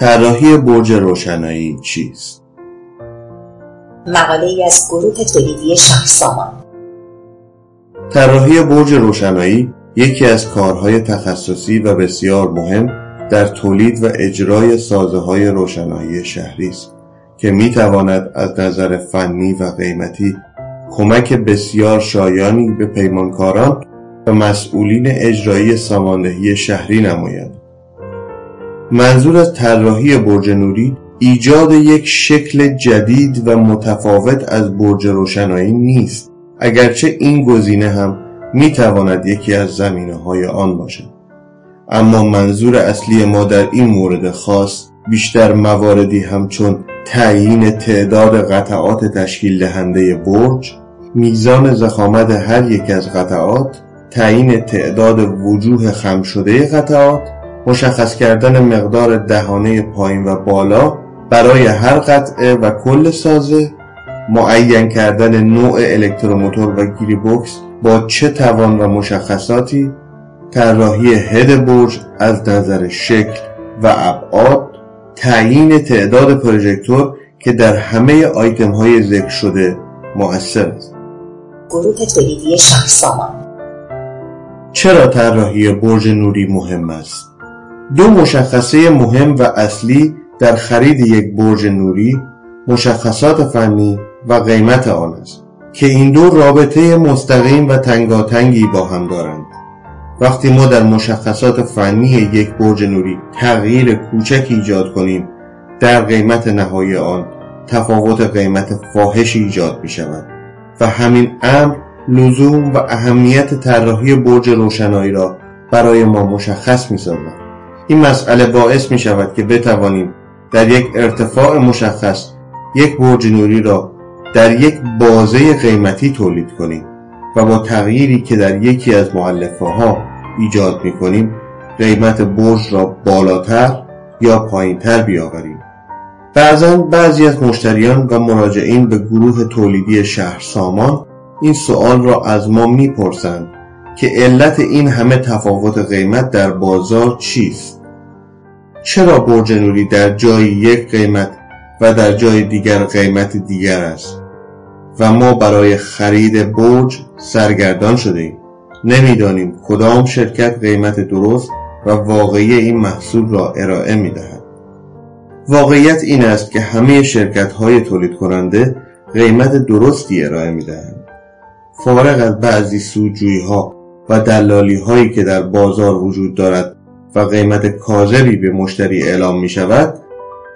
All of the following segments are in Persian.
طراحی برج روشنایی چیست؟ مقاله ای از گروه تولیدی شهرسامان طراحی برج روشنایی یکی از کارهای تخصصی و بسیار مهم در تولید و اجرای سازه های روشنایی شهری است که می تواند از نظر فنی و قیمتی کمک بسیار شایانی به پیمانکاران و مسئولین اجرایی ساماندهی شهری نماید. منظور از طراحی برج نوری ایجاد یک شکل جدید و متفاوت از برج روشنایی نیست. اگرچه این گزینه هم می تواند یکی از زمینه های آن باشد. اما منظور اصلی ما در این مورد خاص بیشتر مواردی همچون تعیین تعداد قطعات تشکیل دهنده برج میزان زخامت هر یک از قطعات تعیین تعداد وجوه خم شده قطعات مشخص کردن مقدار دهانه پایین و بالا برای هر قطعه و کل سازه معین کردن نوع الکتروموتور و گیری بوکس با چه توان و مشخصاتی طراحی هد برج از نظر شکل و ابعاد تعیین تعداد پروژکتور که در همه آیتم های ذکر شده مؤثر است. گروه تولیدی شهرسامان چرا طراحی برج نوری مهم است؟ دو مشخصه مهم و اصلی در خرید یک برج نوری مشخصات فنی و قیمت آن است که این دو رابطه مستقیم و تنگاتنگی با هم دارند وقتی ما در مشخصات فنی یک برج نوری تغییر کوچک ایجاد کنیم در قیمت نهایی آن تفاوت قیمت فاحشی ایجاد می شود و همین امر لزوم و اهمیت طراحی برج روشنایی را برای ما مشخص می سازد. این مسئله باعث می شود که بتوانیم در یک ارتفاع مشخص یک برج نوری را در یک بازه قیمتی تولید کنیم و با تغییری که در یکی از معلفه ها ایجاد می کنیم قیمت برج را بالاتر یا پایینتر بیاوریم. بعضا بعضی از مشتریان و مراجعین به گروه تولیدی شهر سامان این سوال را از ما می‌پرسند که علت این همه تفاوت قیمت در بازار چیست؟ چرا برج نوری در جای یک قیمت و در جای دیگر قیمت دیگر است و ما برای خرید برج سرگردان شده ایم نمی‌دانیم کدام شرکت قیمت درست و واقعی این محصول را ارائه می دهد. واقعیت این است که همه شرکت های تولید کننده قیمت درستی ارائه می دهند. فارغ از بعضی سوجویی ها و دلالی هایی که در بازار وجود دارد و قیمت کاذبی به مشتری اعلام می شود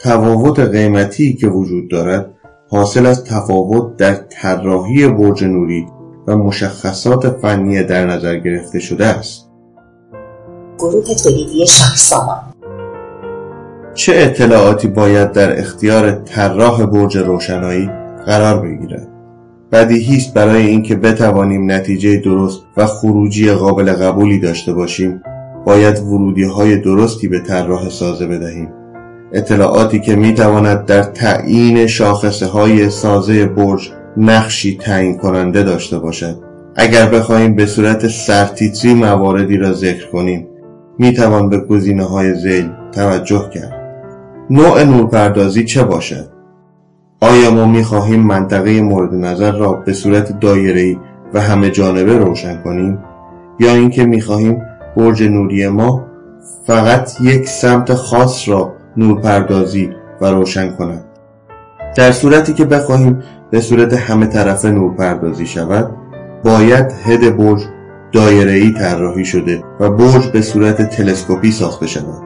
تفاوت قیمتی که وجود دارد حاصل از تفاوت در طراحی برج نوری و مشخصات فنی در نظر گرفته شده است. گروه تولیدی شهرسامان. چه اطلاعاتی باید در اختیار طراح برج روشنایی قرار بگیرد؟ بدیهی است برای اینکه بتوانیم نتیجه درست و خروجی قابل قبولی داشته باشیم. باید ورودی های درستی به طراح سازه بدهیم. اطلاعاتی که می تواند در تعیین شاخصه های سازه برج نقشی تعیین کننده داشته باشد. اگر بخواهیم به صورت سرتیتری مواردی را ذکر کنیم می توان به گزینه های زیل توجه کرد. نوع نورپردازی چه باشد؟ آیا ما می خواهیم منطقه مورد نظر را به صورت دایره‌ای و همه جانبه روشن کنیم؟ یا اینکه می خواهیم برج نوری ما فقط یک سمت خاص را نورپردازی و روشن کند. در صورتی که بخواهیم به صورت همه طرفه نورپردازی شود باید هد برج دایره‌ای طراحی شده و برج به صورت تلسکوپی ساخته شود.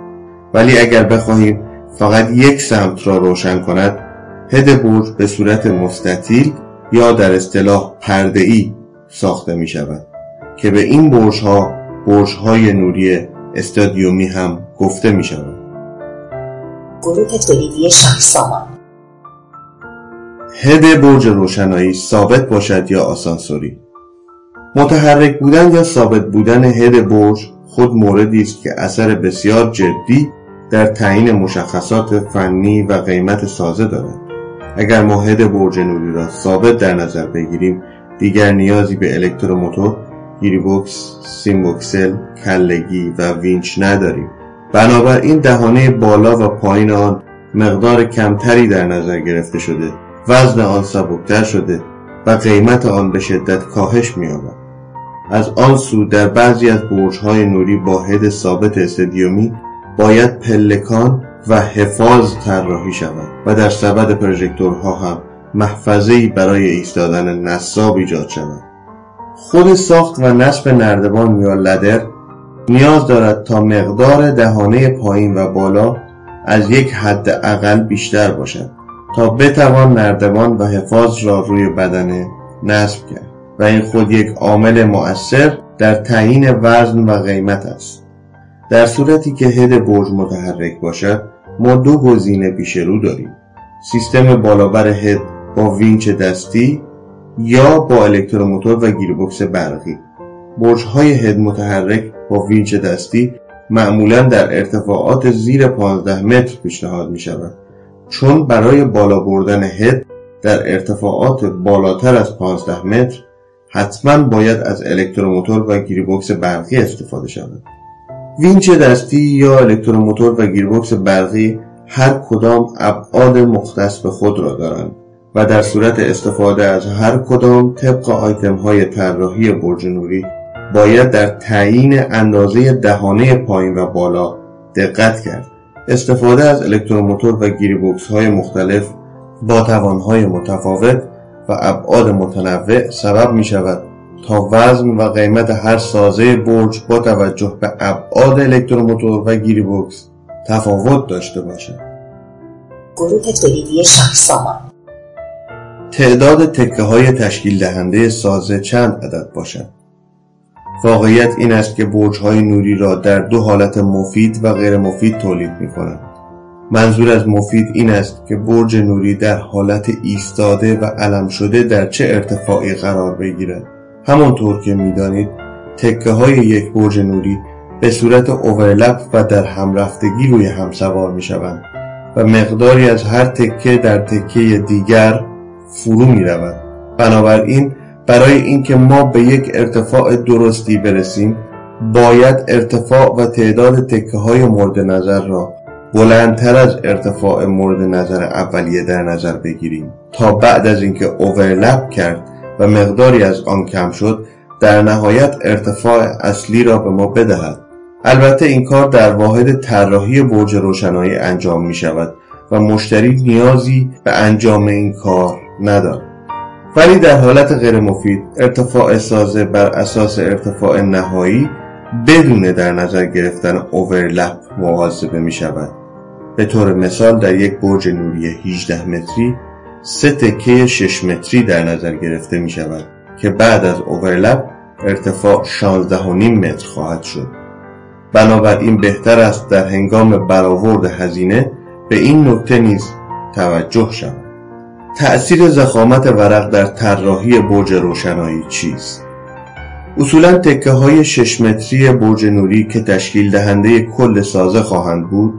ولی اگر بخواهیم فقط یک سمت را روشن کند هد برج به صورت مستطیل یا در اصطلاح پرده ساخته می شود که به این برج ها برج های نوری استادیومی هم گفته می شود گروه تولیدی شهرسامان. هد برج روشنایی ثابت باشد یا آسانسوری؟ متحرک بودن یا ثابت بودن هد برج خود موردی است که اثر بسیار جدی در تعیین مشخصات فنی و قیمت سازه دارد. اگر ما هد برج نوری را ثابت در نظر بگیریم دیگر نیازی به الکتروموتور گیربکس، سیم بکسل، کلگی و وینچ نداریم. بنابراین دهانه بالا و پایین آن مقدار کمتری در نظر گرفته شده. وزن آن سبکتر شده و قیمت آن به شدت کاهش می‌یابد. از آن سو در بعضی از برج‌های نوری با head ثابت استادیومی باید پلکان و حفاظ طراحی شود و در سبد پروژکتورها هم محفظه‌ای برای ایستادن نصاب ایجاد شود. خود ساخت و نصب نردبان یا لدر نیاز دارد تا مقدار دهانه پایین و بالا از یک حد اقل بیشتر باشد تا بتوان نردبان و حفاظ را روی بدنه نصب کرد و این خود یک عامل مؤثر در تعیین وزن و قیمت است. در صورتی که هد برج متحرک باشد ما دو گزینه پیش رو داریم. سیستم بالابر head با وینچ دستی یا با الکتروموتور و گیربکس برقی. برج های head متحرک با وینچ دستی معمولا در ارتفاعات زیر 15 متر پیشنهاد می شود چون برای بالا بردن head در ارتفاعات بالاتر از 15 متر حتما باید از الکتروموتور و گیربکس برقی استفاده شود. وینچ دستی یا الکتروموتور و گیربکس برقی هر کدام ابعاد مختص به خود را دارند. و در صورت استفاده از هر کدام طبق آیتم های طراحی برج نوری باید در تعیین اندازه دهانه پایین و بالا دقت کرد استفاده از الکتروموتور و گیربکس های مختلف با توانهای متفاوت و ابعاد متنوع سبب می شود تا وزن و قیمت هر سازه برج با توجه به ابعاد الکتروموتور و گیریبوکس تفاوت داشته باشد. گروه تولیدی شهرسامان تعداد تکه های تشکیل دهنده سازه چند عدد باشد؟ واقعیت این است که برج های نوری را در دو حالت مفید و غیر مفید تولید می کنند منظور از مفید این است که برج نوری در حالت ایستاده و علم شده در چه ارتفاعی قرار بگیرد. همانطور که می‌دانید تکه های یک برج نوری به صورت اوورلپ و در همرفتگی روی هم سوار می شوند و مقداری از هر تکه در تکه دیگر فرو می رود بنابراین برای اینکه ما به یک ارتفاع درستی برسیم باید ارتفاع و تعداد تکه های مورد نظر را بلندتر از ارتفاع مورد نظر اولیه در نظر بگیریم تا بعد از اینکه اوورلپ کرد و مقداری از آن کم شد در نهایت ارتفاع اصلی را به ما بدهد. البته این کار در واحد طراحی برج روشنایی انجام می شود و مشتری نیازی به انجام این کار ندارد ولی در حالت غیر مفید ارتفاع سازه بر اساس ارتفاع نهایی بدون در نظر گرفتن اوورلپ محاسبه می شود به طور مثال در یک برج نوری 18 متری سه تکه 6 متری در نظر گرفته می شود که بعد از اوورلپ ارتفاع 16.5 متر خواهد شد. بنابراین بهتر است در هنگام برآورد هزینه به این نکته نیز توجه شود. تأثیر زخامت ورق در طراحی برج روشنایی چیست؟ اصولا تکه های شش متری برج نوری که تشکیل دهنده کل سازه خواهند بود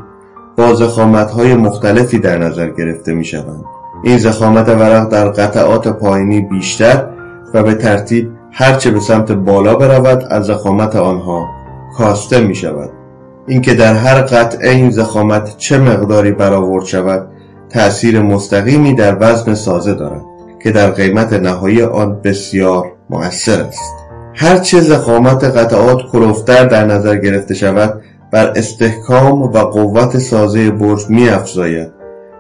با زخامت های مختلفی در نظر گرفته می شوند. این زخامت ورق در قطعات پایینی بیشتر و به ترتیب هرچه به سمت بالا برود از زخامت آنها کاسته می شود. اینکه در هر قطعه این زخامت چه مقداری برآورد شود تأثیر مستقیمی در وزن سازه دارد که در قیمت نهایی آن بسیار مؤثر است. هرچه زخامت قطعات کلوفتر در نظر گرفته شود بر استحکام و قوت سازه برج می افزاید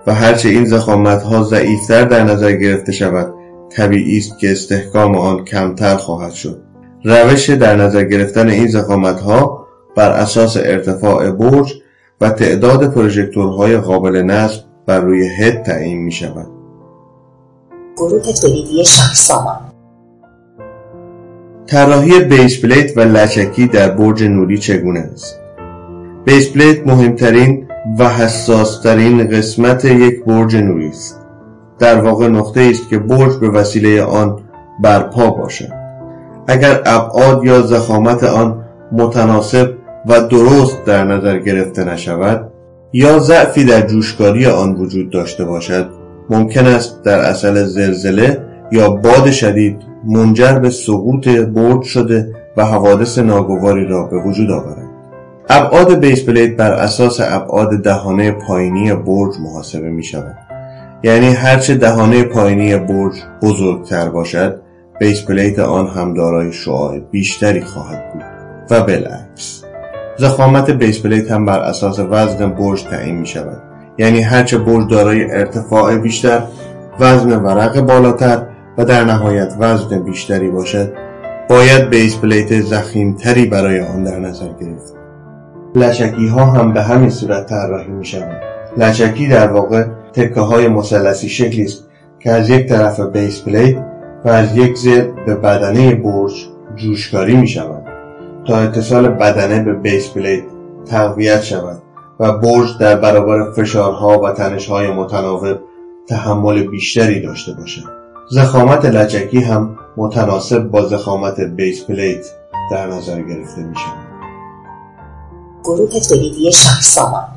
و هرچه این زخامت ها ضعیفتر در نظر گرفته شود طبیعی است که استحکام آن کمتر خواهد شد. روش در نظر گرفتن این زخامت ها بر اساس ارتفاع برج و تعداد پروژکتورهای قابل نصب بر روی هد تعیین می شود. گروه تولیدی شهرسامان طراحی base plate و لچکی در برج نوری چگونه است؟ base plate مهمترین و حساسترین قسمت یک برج نوری است. در واقع نقطه‌ای است که برج به وسیله آن برپا باشد. اگر ابعاد یا ضخامت آن متناسب و درست در نظر گرفته نشود یا ضعفی در جوشکاری آن وجود داشته باشد ممکن است در اثر زلزله یا باد شدید منجر به سقوط برج شده و حوادث ناگواری را به وجود آورد. ابعاد base plate بر اساس ابعاد دهانه پایینی برج محاسبه می شود یعنی هرچه دهانه پایینی برج بزرگتر باشد base plate آن هم دارای شعاع بیشتری خواهد بود. و بالعکس. ضخامت base plate هم بر اساس وزن برج تعیین می شود. یعنی هرچه برج دارای ارتفاع بیشتر وزن ورق بالاتر و در نهایت وزن بیشتری باشد باید base plate ضخیم تری برای آن در نظر گرفت. لچکی ها هم به همین صورت طراحی می شود لچکی در واقع تکه های مثلثی شکلی است که از یک طرف base plate و از یک ضلع به بدنه برج جوشکاری می شود تا اتصال بدنه به base plate تقویت شود و برج در برابر فشارها و تنشهای متناوب تحمل بیشتری داشته باشد. زخامت لچکی هم متناسب با زخامت بیس پلیت در نظر گرفته می شود گروه تولیدی شهرسامان